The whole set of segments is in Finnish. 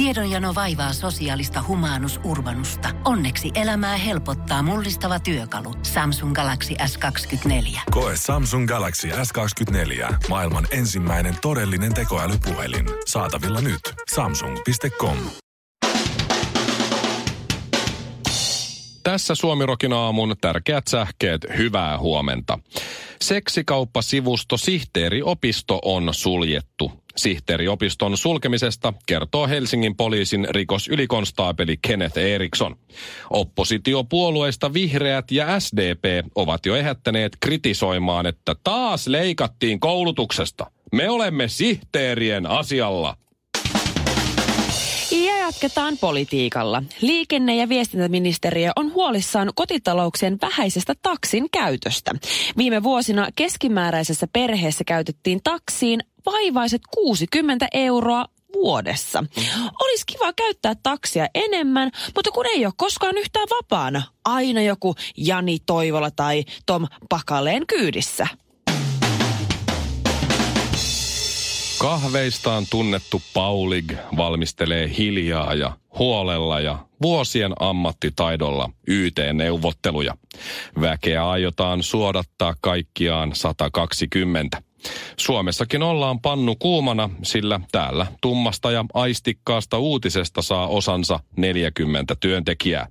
Tiedonjano vaivaa sosiaalista humanus urbanusta. Onneksi elämää helpottaa mullistava työkalu. Samsung Galaxy S24. Koe Samsung Galaxy S24. Maailman ensimmäinen todellinen tekoälypuhelin. Saatavilla nyt. Samsung.com. Tässä Suomirokin aamun tärkeät sähkeet, hyvää huomenta. Seksikauppasivusto Sihteeriopisto on suljettu. Sihteeriopiston sulkemisesta kertoo Helsingin poliisin rikosylikonstaapeli Kenneth Eriksson. Oppositiopuolueista vihreät ja SDP ovat jo ehättäneet kritisoimaan, että taas leikattiin koulutuksesta. Me olemme sihteerien asialla. Ja jatketaan politiikalla. Liikenne- ja viestintäministeriö on huolissaan kotitalouksien vähäisestä taksin käytöstä. Viime vuosina keskimääräisessä perheessä käytettiin taksiin vaivaiset 60 euroa vuodessa. Olisi kiva käyttää taksia enemmän, mutta kun ei ole koskaan yhtään vapaana. Aina joku Jani Toivola tai Tom Pakaleen kyydissä. Kahveistaan tunnettu Paulig valmistelee hiljaa ja huolella ja vuosien ammattitaidolla YT-neuvotteluja. Väkeä aiotaan suodattaa kaikkiaan 120. Suomessakin ollaan pannu kuumana, sillä täällä tummasta ja aistikkaasta uutisesta saa osansa 40 työntekijää.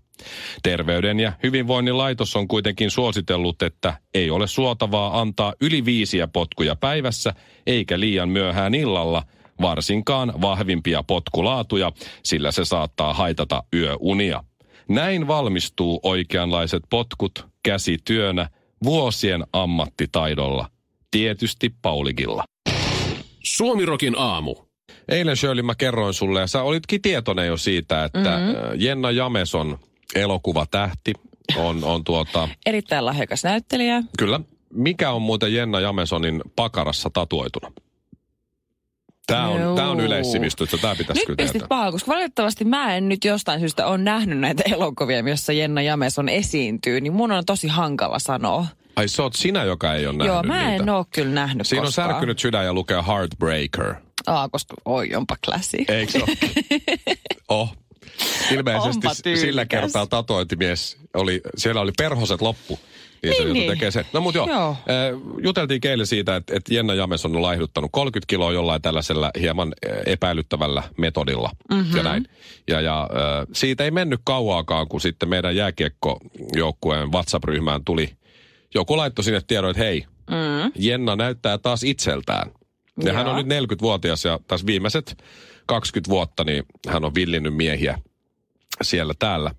Terveyden ja hyvinvoinnin laitos on kuitenkin suositellut, että ei ole suotavaa antaa yli viisiä potkuja päivässä eikä liian myöhään illalla, varsinkaan vahvimpia potkulaatuja, sillä se saattaa haitata yöunia. Näin valmistuu oikeanlaiset potkut käsityönä vuosien ammattitaidolla. Tietysti Pauligilla. Suomirokin aamu. Eilen Shirley mä kerroin sulle, ja sä olitkin tietoinen jo siitä, että mm-hmm. Jenna Jameson elokuvatähti on, on tuota... Erittäin lahjakas näyttelijä. Kyllä. Mikä on muuten Jenna Jamesonin pakarassa tatuoituna? Tämä on, tää on yleissivistystä, tämä pitäisi Nyt kyllä pistit pahaa, koska valitettavasti mä en nyt jostain syystä ole nähnyt näitä elokuvia, joissa Jenna Jameson esiintyy, niin mun on tosi hankala sanoa. Ai sä oot sinä, joka ei ole nähnyt Joo, mä en niitä. oo kyllä nähnyt Siinä on koskaan. särkynyt sydän ja lukee Heartbreaker. Aa, koska oi, onpa klassi. Eikö se oh. Ilmeisesti sillä kertaa tatointimies oli, siellä oli perhoset loppu. Niin, se Niin, joutui niin. tekee sen. No mut joo, Joo. Äh, juteltiin keille siitä, että, että Jenna Jameson on laihduttanut 30 kiloa jollain tällaisella hieman äh, epäilyttävällä metodilla mm-hmm. ja näin. Ja, ja äh, siitä ei mennyt kauaakaan, kun sitten meidän jääkiekkojoukkueen WhatsApp-ryhmään tuli, joku laittoi sinne tiedon, että hei, mm. Jenna näyttää taas itseltään. Ja hän on Joo. nyt 40-vuotias ja tässä viimeiset 20 vuotta niin hän on villinnyt miehiä siellä täällä.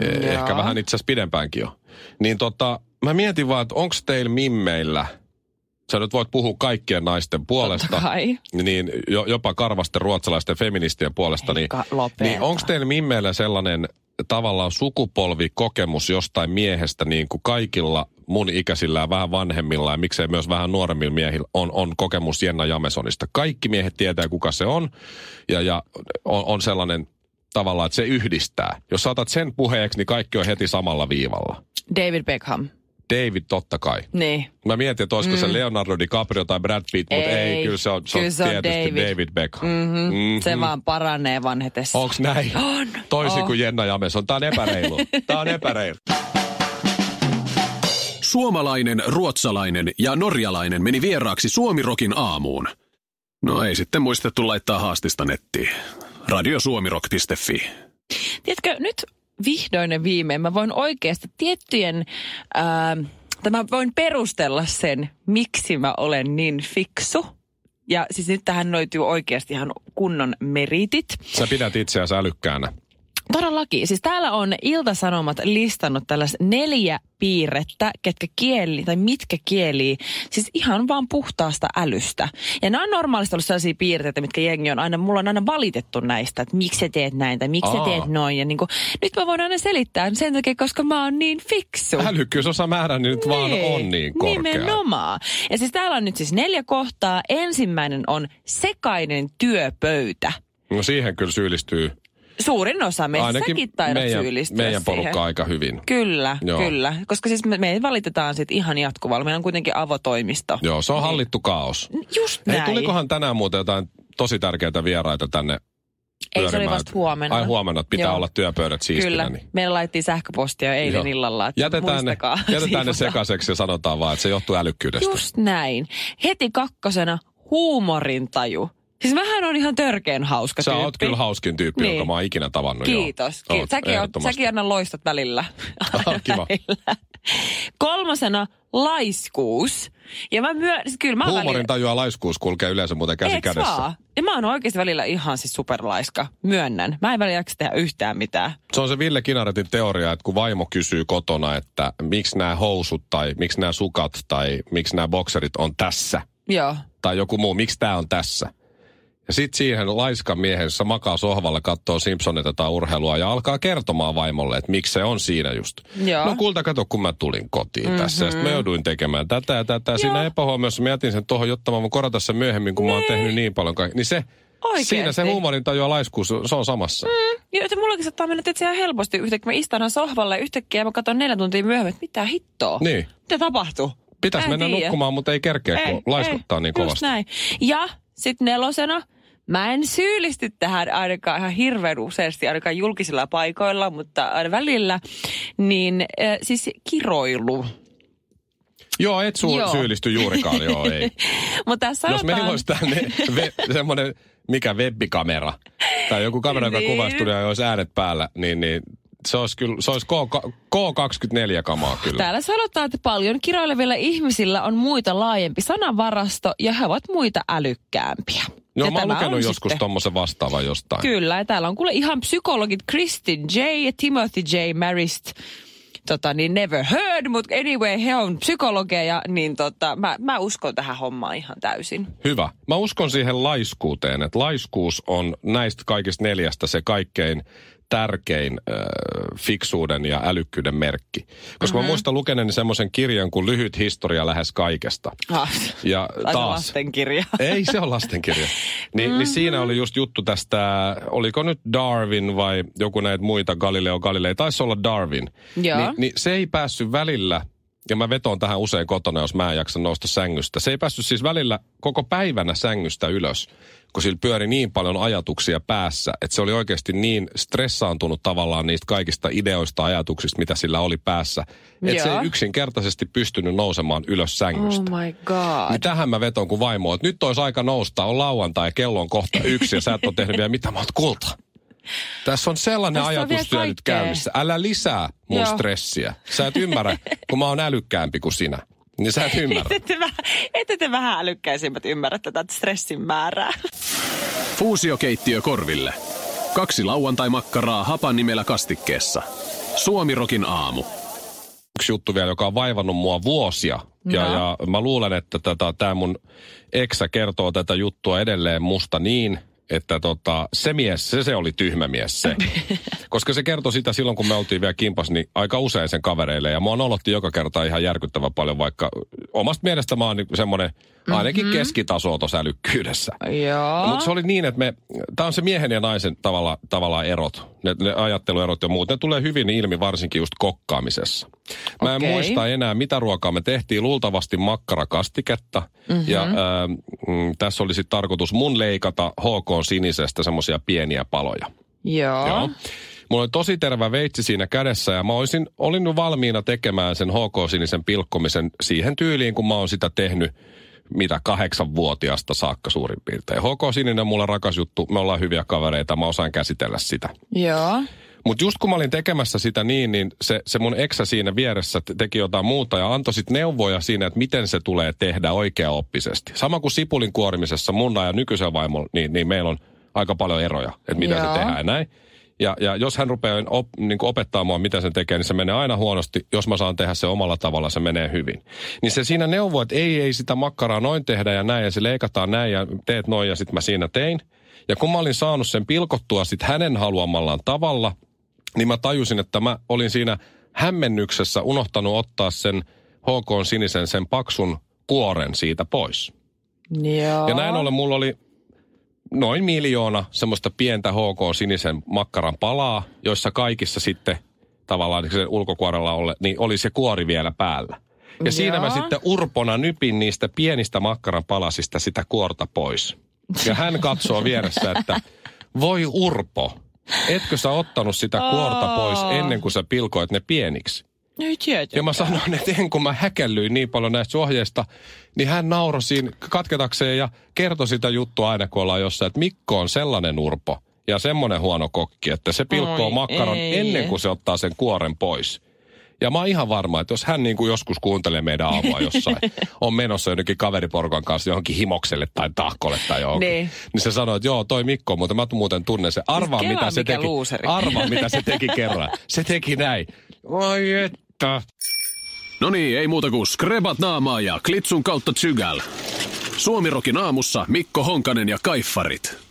Eh, Joo. Ehkä vähän itse asiassa pidempäänkin jo. Niin tota, mä mietin vaan, että onko teillä mimmeillä, sä nyt voit puhua kaikkien naisten puolesta, niin jo, jopa karvasten ruotsalaisten feministien puolesta, niin, Eikä lopeta. niin onko teillä mimmeillä sellainen tavallaan sukupolvikokemus jostain miehestä, niin kuin kaikilla mun ikäisillä ja vähän vanhemmilla ja miksei myös vähän nuoremmilla miehillä on, on kokemus Jenna Jamesonista. Kaikki miehet tietää, kuka se on ja, ja on, on sellainen tavallaan, että se yhdistää. Jos saatat sen puheeksi, niin kaikki on heti samalla viivalla. David Beckham. David totta kai. Niin. Mä mietin, että olisiko mm. se Leonardo DiCaprio tai Brad Pitt, mutta ei, Ei. kyllä se on, se Kyllä on se on tietysti David, David. Beckham. Mm-hmm. Mm-hmm. Se vaan paranee vanhetessa. Onks näin? On. Toisin Oh. kuin Jenna Jameson. Tää on epäreilu. Tää on epäreilu. Suomalainen, ruotsalainen ja norjalainen meni vieraaksi Suomirokin aamuun. No ei sitten muistettu laittaa haastista nettiin. Radiosuomirok.fi. Tiedätkö, nyt vihdoin ja viimein mä voin oikeasti tiettyjen, ää, tai mä voin perustella sen, miksi mä olen niin fiksu. Ja siis nyt tähän löytyy oikeasti ihan kunnon meritit. Sä pidät itseäsi älykkäänä. Todellakin. Siis täällä on Iltasanomat listannut tällaiset neljä piirrettä, ketkä kieli tai mitkä kielii, siis ihan vaan puhtaasta älystä. Ja nämä on normaalisti ollut sellaisia piirteitä, mitkä jengi on aina, mulla on aina valitettu näistä, että miksi sä teet näin tai miksi sä Aa. teet noin. Ja niin kuin, nyt mä voin aina selittää sen takia, koska mä oon niin fiksu. Älykkyysosa määrä niin nyt vaan on niin korkea. Nimenomaan. Ja siis täällä on nyt siis neljä kohtaa. Ensimmäinen on sekainen työpöytä. No siihen kyllä syyllistyy Suurin osa meistä, ainakin säkin taidat meidän, syyllistyä meidän siihen. porukka aika hyvin. Kyllä, Joo. kyllä. Koska siis me, me valitetaan sit ihan jatkuvalla. Meillä on kuitenkin avotoimisto. Joo, se on hallittu kaos. Just Hei, näin. tulikohan tänään muuten jotain tosi tärkeitä vieraita tänne Ei, se oli vasta huomenna. Ai huomenna, että pitää Joo. olla työpöydät siistinä. Kyllä. Niin. Meillä laitettiin sähköpostia eilen Joo. illalla, että Jätetään ne, jätetään ne sekaiseksi ja sanotaan vaan, että se johtuu älykkyydestä. Just näin. Heti kakkosena huumorintaju. Siis mähän on ihan törkeen hauska Sä tyyppi. oot kyllä hauskin tyyppi, Niin. jonka mä oon ikinä tavannut. Kiitos. Joo. Ki- Oot, säkin, on, ehdottomasti. säkin aina loistat välillä. Aina Kiva. välillä. Kolmosena laiskuus. Ja mä myö... siis Kyllä mä Huumorin välillä... tajua laiskuus kulkee yleensä muuten käsi Eiks kädessä. vaan? Ja mä oon oikeasti välillä ihan siis superlaiska. Myönnän. Mä en välillä jaksa tehdä yhtään mitään. Se on se Ville Kinaretin teoria, että kun vaimo kysyy kotona, että miksi nämä housut tai miksi nämä sukat tai miksi nämä bokserit on tässä. Joo. Tai joku muu, miksi tämä on tässä. Ja sitten siihen laiskan miehen, jossa makaa sohvalla, katsoo Simpsonita tai urheilua ja alkaa kertomaan vaimolle, että miksi se on siinä just. Joo. No kulta, kato, kun mä tulin kotiin mm-hmm. tässä. Ja sitten mä jouduin tekemään tätä ja tätä. Siinä Joo. epähuomiossa mä jätin sen tuohon, jotta mä voin korjata sen myöhemmin, kun mä oon tehnyt niin paljon. Kaik- niin se, Oikeesti? siinä se huumorin tajua laiskuus, se on samassa. Mm. Joo, että mullakin saattaa mennä tietysti ihan helposti yhtäkkiä. Mä istun sohvalle ja yhtäkkiä mä katson neljä tuntia myöhemmin, että mitä hittoa? Niin. Mitä tapahtuu? Pitäisi mennä tiedä. nukkumaan, mutta ei kerkeä, kun laiskottaa niin just kovasti. näin. Ja sitten nelosena, mä en syyllisty tähän ainakaan ihan hirveän useasti, ainakaan julkisilla paikoilla, mutta aina välillä, niin äh, siis kiroilu. Joo, et su- Joo. syyllisty juurikaan, joo ei. Mutta tässä Jos sanotaan... meillä olisi tänne ve- semmoinen, mikä webbikamera, tai joku kamera, joka Niin. kuvaa studioa ja olisi äänet päällä, niin, niin se olisi kyllä, se olisi K- K24-kamaa kyllä. Täällä sanotaan, että paljon kiroilevilla ihmisillä on muita laajempi sanavarasto ja he ovat muita älykkäämpiä. Joo, Ja mä oon lukenut joskus tommosen vastaavan jostain. Kyllä, ja täällä on kuule ihan psykologit Kristin J. ja Timothy J. Marist. Tota, niin never heard, mutta anyway, he on psykologeja, niin tota, mä, mä uskon tähän hommaan ihan täysin. Hyvä. Mä uskon siihen laiskuuteen, että laiskuus on näistä kaikista neljästä se kaikkein tärkein äh, fiksuuden ja älykkyyden merkki. Koska mm-hmm. mä muistan lukeneeni semmoisen kirjan kuin Lyhyt historia lähes kaikesta. Ah, Ja taas, lastenkirja. Ei se ole lastenkirja. Ni, mm-hmm. Niin siinä oli just juttu tästä, oliko nyt Darwin vai joku näitä muita, Galileo Galilei, taisi olla Darwin. Joo. Ni, niin se ei päässyt välillä, ja mä vetoon tähän usein kotona, jos mä en jaksa nousta sängystä. Se ei päässyt siis välillä koko päivänä sängystä ylös, kun sillä pyöri niin paljon ajatuksia päässä, että se oli oikeasti niin stressaantunut tavallaan niistä kaikista ideoista, ajatuksista, mitä sillä oli päässä, että se ei yksinkertaisesti pystynyt nousemaan ylös sängystä. Oh my god. Niin tähän mä veton kuin vaimo, että nyt olisi aika nousta, on lauantai kello on kohta yksi ja sä et ole tehnyt vielä mitä mä oot kulta. Tässä on sellainen Tässä on ajatustyö vielä nyt käynnissä. Älä lisää mun Joo. stressiä. Sä et ymmärrä, kun mä oon älykkäämpi kuin sinä. Niin sä et ymmärrä. Ette te, vähän, ette te vähän älykkäisimmät ymmärrä tätä stressin määrää. Fuusiokeittiö korville. Kaksi lauantai-makkaraa hapan nimellä kastikkeessa. Suomirokin aamu. Yksi juttu vielä, joka on vaivannut mua vuosia. Ja, No. ja mä luulen, että tätä, tämä mun eksä kertoo tätä juttua edelleen musta niin, että tota, se mies, se, se oli tyhmä mies se. Koska se kertoi sitä silloin, kun me oltiin vielä kimpas, niin aika usein sen kavereille. Ja mua nolotti joka kerta ihan järkyttävän paljon, vaikka omasta mielestä mä oon niin semmoinen ainakin mm-hmm. keskitaso tuossa älykkyydessä. Joo. Mutta se oli niin, että me, tämä on se miehen ja naisen tavalla, tavallaan erot, ne, ne ajatteluerot ja muut. Ne tulee hyvin ilmi varsinkin just kokkaamisessa. Mä en Okei. muista enää, mitä ruokaa me tehtiin. Luultavasti makkarakastiketta. Mm-hmm. Ja äh, mm, tässä oli sitten tarkoitus mun leikata HK Sinisestä semmoisia pieniä paloja. Joo. Joo. Mulla oli tosi tervä veitsi siinä kädessä ja mä olisin, olin valmiina tekemään sen HK-sinisen pilkkomisen siihen tyyliin, kun mä oon sitä tehnyt mitä kahdeksanvuotiaasta saakka suurin piirtein. HK-sininen on mulle rakas juttu, me ollaan hyviä kavereita, mä osaan käsitellä sitä. Joo. Mutta just kun mä olin tekemässä sitä niin, niin se, se mun eksä siinä vieressä te- teki jotain muuta ja antoi sit neuvoja siinä, että miten se tulee tehdä oikeaoppisesti. Sama kuin sipulin kuorimisessa mun ja nykyisen vaimon, niin, niin meillä on aika paljon eroja, että miten Joo. se tehdään ja näin. Ja, ja jos hän rupeaa op, niin opettaa mua, miten sen tekee, niin se menee aina huonosti. Jos mä saan tehdä se omalla tavalla, se menee hyvin. Niin se siinä neuvoo, että ei, ei sitä makkaraa noin tehdä ja näin, ja se leikataan näin ja teet noin, ja sitten mä siinä tein. Ja kun mä olin saanut sen pilkottua sitten hänen haluamallaan tavalla, niin mä tajusin, että mä olin siinä hämmennyksessä unohtanut ottaa sen HK sinisen sen paksun kuoren siitä pois. Joo. Ja näin ollen mulla oli noin miljoona semmoista pientä HK sinisen makkaran palaa, joissa kaikissa sitten tavallaan sen ulkokuorella ole, niin oli se kuori vielä päällä. Ja siinä mä Joo. sitten urpona nypin niistä pienistä makkaran palasista sitä kuorta pois. Ja hän katsoo vieressä, että voi Urpo, etkö sä ottanut sitä kuorta pois ennen kuin sä pilkoit ne pieniksi? Ei tietenkään. Ja mä sanoin, että en kun mä häkellyin niin paljon näistä ohjeista, niin hän nauroi siinä katketakseen ja kertoi sitä juttua aina, kun ollaan jossain, että Mikko on sellainen urpo ja semmoinen huono kokki, että se pilkkoo Oi, makkaron ei. ennen kuin se ottaa sen kuoren pois. Ja mä oon ihan varma, että jos hän niin kuin joskus kuuntelee meidän aamua jossain, on menossa jonnekin kaveriporukan kanssa johonkin himokselle tai tahkolle tai johonkin, niin, Niin. se sanoo, että joo, toi Mikko, mutta mä muuten tunnen se. Arvaa, Siis kelaa, mitä se teki. luuseri. Arvaa, mitä se teki kerran. Se teki näin. Oi että. No niin, ei muuta kuin skrebat naamaa ja klitsun kautta tsygäl. Suomirokin aamussa Mikko Honkanen ja Kaiffarit.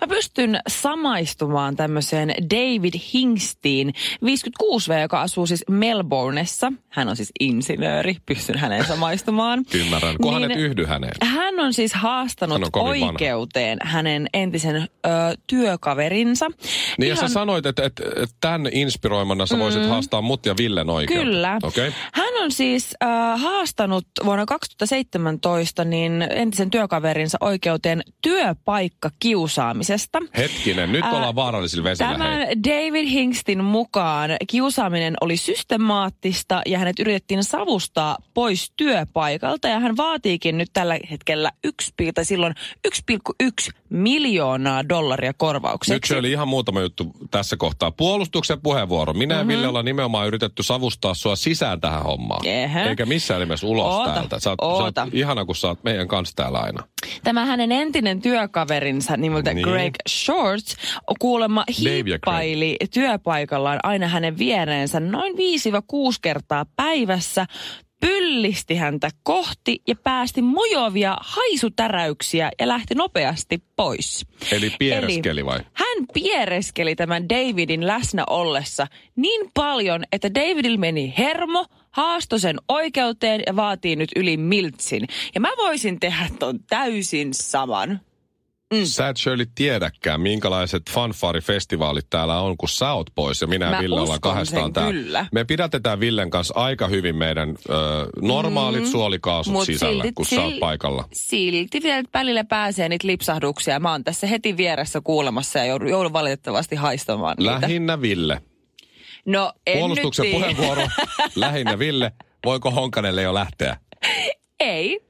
Mä pystyn samaistumaan tämmöiseen David Hingstiin, 56V, joka asuu siis Melbourneessa. Hän on siis insinööri, pystyn häneen samaistumaan. Ymmärrän. Kun hänet yhdy häneen. Hän on siis haastanut Hän on kovin vanha. oikeuteen hänen entisen ö, työkaverinsa. Niin ja sä sanoit, että, että, että tämän inspiroimana sä voisit haastaa mut ja Villen. Mm. Kyllä. Okei. Okay. Hän on siis äh, haastanut vuonna 2017 niin entisen työkaverinsa oikeuteen työpaikkakiusaamisesta. Hetkinen, nyt Ää, ollaan vaarallisilla vesillä. Tämän hei. David Hingstin mukaan kiusaaminen oli systemaattista ja hänet yritettiin savustaa pois työpaikalta ja hän vaatiikin nyt tällä hetkellä 1, tai silloin 1,1 miljoonaa dollaria korvaukseksi. Nyt se oli ihan muutama juttu tässä kohtaa. Puolustuksen puheenvuoro. Minä Mhm. mm-hmm. ja Ville ollaan nimenomaan yritetty savustaa sua sisään tähän hommaan. Ehä. Eikä missään nimessä ulos Oota, täältä. Sä, oot- sä oota. oot ihana, kun sä oot meidän kanssa täällä aina. Tämä hänen entinen työkaverinsa nimeltä Niin. Greg Shorts kuulemma hiippaili työpaikallaan aina hänen viereensä noin 5-6 kertaa päivässä, pyllisti häntä kohti ja päästi mojovia haisutäräyksiä ja lähti nopeasti pois. Eli piereskeli vai? Hän piereskeli tämän Davidin läsnä ollessa niin paljon, että Davidil meni hermo, haastoi sen oikeuteen ja vaatii nyt yli miltsin. Ja mä voisin tehdä ton täysin saman. Mm. Sä et Shirley tiedäkään, minkälaiset fanfarifestivaalit täällä on, kun sä oot pois ja minä ja Ville ollaan kahdestaan täällä. kyllä. Me pidätetään Villen kanssa aika hyvin meidän ö, normaalit mm. suolikaasut Mut sisällä, silti- kun sä oot paikalla. Silti vielä välillä pääsee niitä lipsahduksia. Mä oon tässä heti vieressä kuulemassa ja joudun, joudun valitettavasti haistamaan niitä. Lähinnä Ville. No en Puolustuksen nyt puheenvuoro. Lähinnä Ville. Voiko Honkanelle jo lähteä? Ei.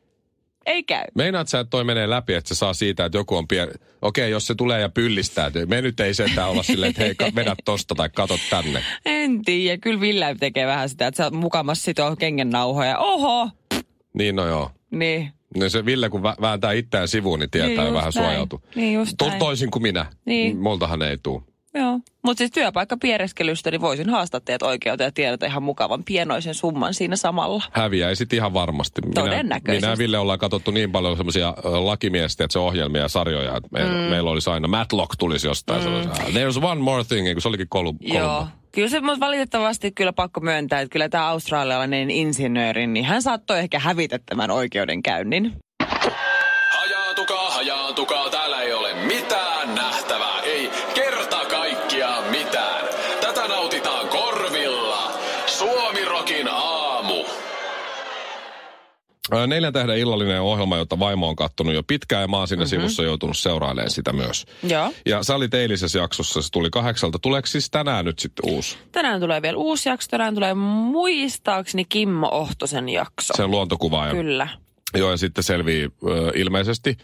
Ei käy. Meinaat sä, että toi menee läpi, että se saa siitä, että joku on pieni... Okei, jos se tulee ja pyllistää, että me nyt ei sentään olla silleen, että hei, vedä tosta tai kato tänne. En tiedä. Kyllä Ville tekee vähän sitä, että sä oot mukamassa sitoo kengennauhoja. Oho! Niin no joo. Niin. No se Ville, kun vä- vääntää itseään sivuun, niin tietää Niin vähän näin. suojautua. Niin just To- toisin kuin minä. Niin. Multahan ei tuu. Joo. Mutta siis työpaikka piereskelystä, niin voisin haastaa teidät oikeuteen ja tiedätä ihan mukavan pienoisen summan siinä samalla. Häviäisit ihan varmasti. Minä, Todennäköisesti. minä ja Ville ollaan katsottu niin paljon semmoisia lakimiesten että se ohjelmia ja sarjoja, että meillä, mm. meillä olisi aina Matlock tulisi jostain. Mm. There's one more thing, kun se olikin kolu, kolumna. Joo. Kyllä se mut valitettavasti kyllä pakko myöntää, että kyllä tämä australialainen insinööri, niin hän saattoi ehkä hävitä tämän oikeudenkäynnin. Hajaantukaa, hajaantukaa, täällä Neljän tähden illallinen ohjelma, jota vaimo on kattonut jo pitkään ja mä oon siinä mm-hmm. sivussa joutunut seurailemaan sitä myös. Joo. Ja sä olit eilisessä jaksossa, se tuli kahdeksalta. Tuleeko siis tänään nyt sitten uusi? Tänään tulee vielä uusi jakso. Tänään tulee muistaakseni Kimmo Ohtosen jakso. Sen luontokuvaaja. Kyllä. Joo, ja sitten selvii ö, ilmeisesti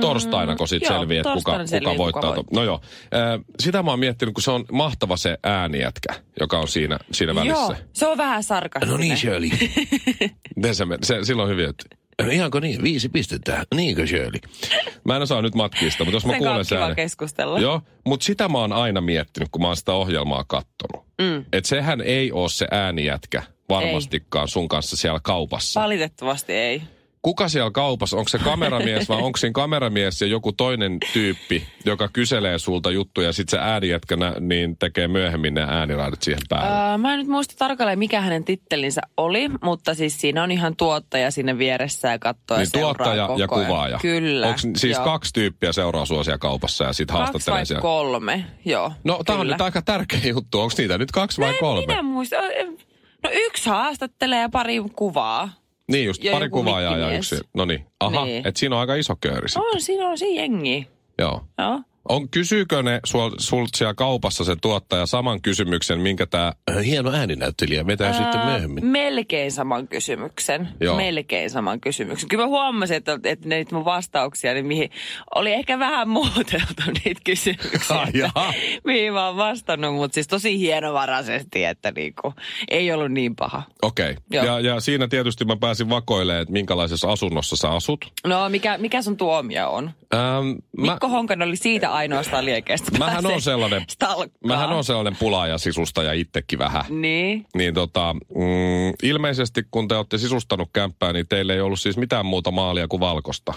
torstaina, kun siitä Joo, selviää, että kuka, torstaina selviää, kuka kuka voittaa. voittaa. No joo, sitä mä oon miettinyt, kun se on mahtava se äänijätkä, joka on siinä, siinä välissä. Joo, se on vähän sarkastinen. No niin, Shirley. Miten se, se, silloin hyvin, että ihanko niin, viisi pistettä, niinkö Shirley? Mä en osaa nyt matkista, mutta jos mä Sen kuulen sen äänen- keskustella. Joo, mutta sitä mä oon aina miettinyt, kun mä oon sitä ohjelmaa kattonut. Mm. Että sehän ei ole se äänijätkä varmastikaan sun kanssa siellä kaupassa. Valitettavasti ei. Kuka siellä kaupassa, onko se kameramies vai onko siinä kameramies ja joku toinen tyyppi, joka kyselee sulta juttuja ja sitten se äänijätkänä niin tekee myöhemmin ne ääniraidat siihen päälle? Öö, mä en nyt muista tarkalleen, mikä hänen tittelinsä oli, mutta siis siinä on ihan tuottaja sinne vieressä ja katsoo ja niin seuraa tuottaja koko ja kuvaaja. Kyllä. Onko siis joo. kaksi tyyppiä seuraa sua siellä kaupassa ja sitten Kaksi haastattelee vai siellä? kolme, joo. No tämä on nyt aika tärkeä juttu. Onko niitä nyt kaksi vai En kolme? Minä muista. No yksi haastattelee ja pari kuvaa. Niin just, Ja pari kuvaajaa ja yksi. No niin, aha, Niin. että siinä on aika iso kööri sitten. On, siinä on siinä jengi. Joo. Joo. On, kysyykö ne sul, sulta siellä kaupassa se tuottaja saman kysymyksen, minkä tämä hieno ääninäyttelijä vetää sitten myöhemmin? Melkein saman kysymyksen. Joo. Melkein saman kysymyksen. Kyllä mä huomasin, että, että ne niitä mun vastauksia, niin mihin oli ehkä vähän muuteltu niitä kysymyksiä. Ai että mihin mä oon vastannut, mutta siis tosi hienovaraisesti, että niinku, ei ollut niin paha. Okei. Okay. Joo. Ja, ja siinä tietysti mä pääsin vakoilemaan, että minkälaisessa asunnossa sä asut. No, mikä, mikä sun tuomio on? Ähm, mä, Mikko Honkanen oli siitä ainoastaan liekeistä. Mähän on sellainen- stalkkaan. mähän on sellainen pulaaja sisustaja itsekin vähän. Niin. Niin tota, mm, ilmeisesti kun te olette sisustanut kämppää, niin teillä ei ollut siis mitään muuta maalia kuin valkosta.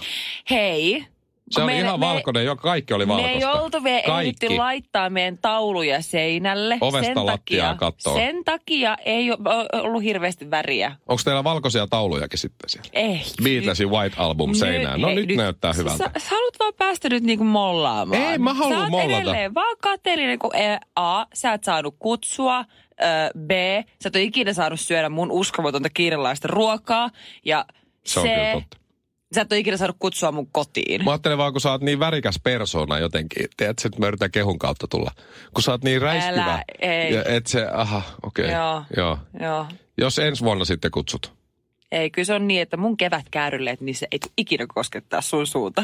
Hei. Se oli ihan me- valkoinen, joka kaikki oli Me valkoista. ei oltu vielä ehditty laittaa meidän tauluja seinälle. Ovesta sen lattiaan takia, kattoon. Sen takia ei ole ollut hirveästi väriä. Onko teillä valkoisia taulujakin sitten siellä? Ei. Beatlesin White Album seinään. No hei, nyt näyttää sä- hyvältä. Sä, sä haluat vaan päästä nyt niinku mollaamaan. Ei, mä haluan sä mollata. edelleen vaan kateellinen, kun e, A, sä et saanut kutsua, B, sä et ole ikinä saanut syödä mun uskomatonta kiinalaista ruokaa, ja Se on C, kyllä totta. Sä et ole ikinä saanut kutsua mun kotiin. Mä ajattelen vaan, kun sä oot niin värikäs persona jotenkin. Tiedätkö, että mä yritän kehun kautta tulla. Kun sä oot niin räiskyvä. Älä, ei. Ja et se, aha, okei. Okay. Joo. Joo. Joo. Jos ensi vuonna sitten kutsut. Ei, kyllä se on niin, että mun kevätkäärylle, niin se ei ikinä koskettaa sun suuta.